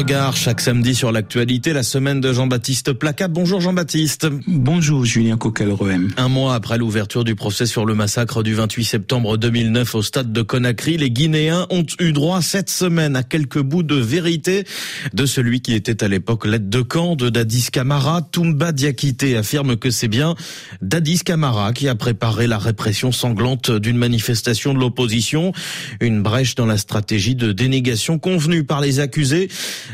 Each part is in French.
regard chaque samedi sur l'actualité, la semaine de Jean-Baptiste Placa. Bonjour Jean-Baptiste. Bonjour Julien Coquelroem. Un mois après l'ouverture du procès sur le massacre du 28 septembre 2009 au stade de Conakry, les Guinéens ont eu droit cette semaine à quelques bouts de vérité de celui qui était à l'époque l'aide de camp de Dadis Camara. Toumba Diakité affirme que c'est bien Dadis Camara qui a préparé la répression sanglante d'une manifestation de l'opposition, une brèche dans la stratégie de dénégation convenue par les accusés.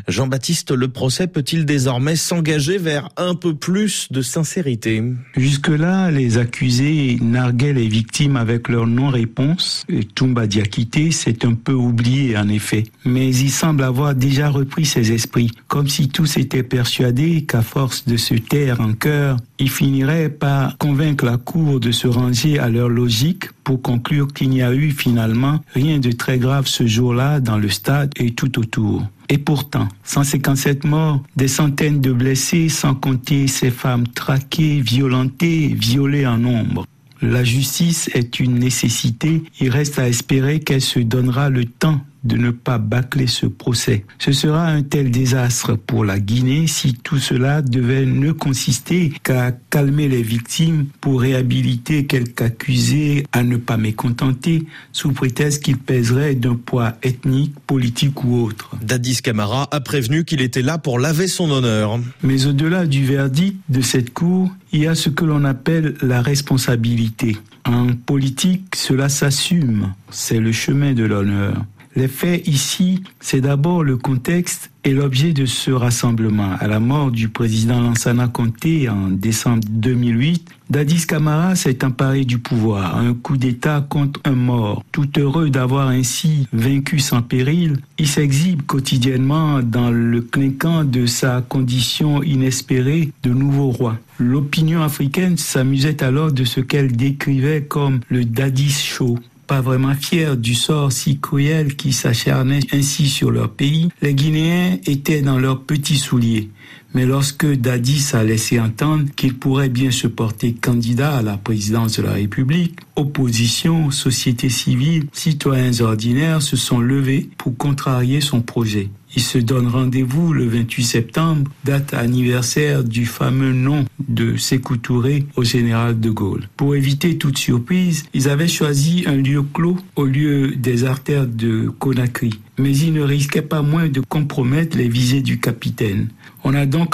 Jean-Baptiste, le procès peut-il désormais s'engager vers un peu plus de sincérité? Jusque-là, les accusés narguaient les victimes avec leur non-réponse. Toumba Diakité s'est un peu oublié en effet, mais il semble avoir déjà repris ses esprits, comme si tous étaient persuadés qu'à force de se taire en cœur, il finirait par convaincre la Cour de se ranger à leur logique pour conclure qu'il n'y a eu finalement rien de très grave ce jour-là dans le stade et tout autour. Et pourtant, 157 morts, des centaines de blessés, sans compter ces femmes traquées, violentées, violées en nombre. La justice est une nécessité. Il reste à espérer qu'elle se donnera le temps de ne pas bâcler ce procès. Ce sera un tel désastre pour la Guinée si tout cela devait ne consister qu'à calmer les victimes pour réhabiliter quelques accusés à ne pas mécontenter sous prétexte qu'il pèserait d'un poids ethnique, politique ou autre. Dadis Camara a prévenu qu'il était là pour laver son honneur. Mais au-delà du verdict de cette cour, il y a ce que l'on appelle la responsabilité. En politique, cela s'assume. C'est le chemin de l'honneur. Les faits ici, c'est d'abord le contexte et l'objet de ce rassemblement. À la mort du président Lansana Conté en décembre 2008, Dadis Camara s'est emparé du pouvoir, un coup d'État contre un mort. Tout heureux d'avoir ainsi vaincu sans péril, il s'exhibe quotidiennement dans le clinquant de sa condition inespérée de nouveau roi. L'opinion africaine s'amusait alors de ce qu'elle décrivait comme le Dadis Show pas vraiment fiers du sort si cruel qui s'acharnait ainsi sur leur pays, les Guinéens étaient dans leurs petits souliers. Mais lorsque Dadis a laissé entendre qu'il pourrait bien se porter candidat à la présidence de la République, opposition, société civile, citoyens ordinaires se sont levés pour contrarier son projet. Il se donne rendez-vous le 28 septembre, date anniversaire du fameux nom de Sékou Touré au général de Gaulle. Pour éviter toute surprise, ils avaient choisi un lieu clos au lieu des artères de Conakry. Mais ils ne risquaient pas moins de compromettre les visées du capitaine.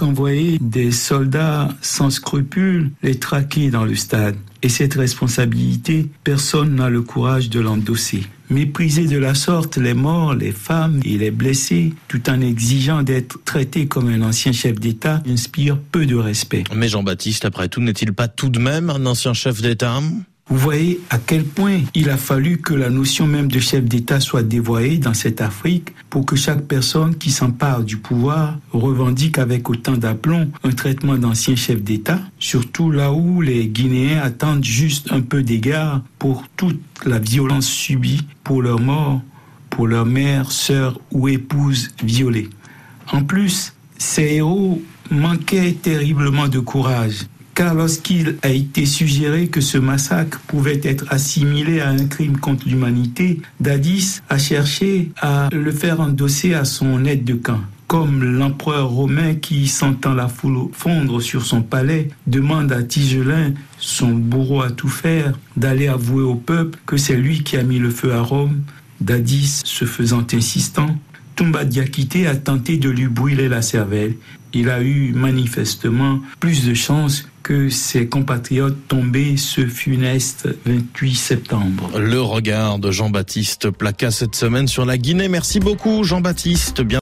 Envoyé des soldats sans scrupules les traquer dans le stade. Et cette responsabilité, personne n'a le courage de l'endosser. Mépriser de la sorte les morts, les femmes et les blessés, tout en exigeant d'être traité comme un ancien chef d'État, inspire peu de respect. Mais Jean-Baptiste, après tout, n'est-il pas tout de même un ancien chef d'État? Vous voyez à quel point il a fallu que la notion même de chef d'État soit dévoyée dans cette Afrique pour que chaque personne qui s'empare du pouvoir revendique avec autant d'aplomb un traitement d'ancien chef d'État, surtout là où les Guinéens attendent juste un peu d'égard pour toute la violence subie pour leur mort, pour leur mère, sœur ou épouse violée. En plus, ces héros manquaient terriblement de courage car lorsqu'il a été suggéré que ce massacre pouvait être assimilé à un crime contre l'humanité, Dadis a cherché à le faire endosser à son aide de camp comme l'empereur romain qui, sentant la foule fondre sur son palais, demande à Tigelin, son bourreau à tout faire, d'aller avouer au peuple que c'est lui qui a mis le feu à Rome, Dadis, se faisant insistant, Toumba Diakité a tenté de lui brûler la cervelle. Il a eu manifestement plus de chance que ses compatriotes tombés ce funeste 28 septembre. Le regard de Jean-Baptiste Placa cette semaine sur la Guinée. Merci beaucoup Jean-Baptiste.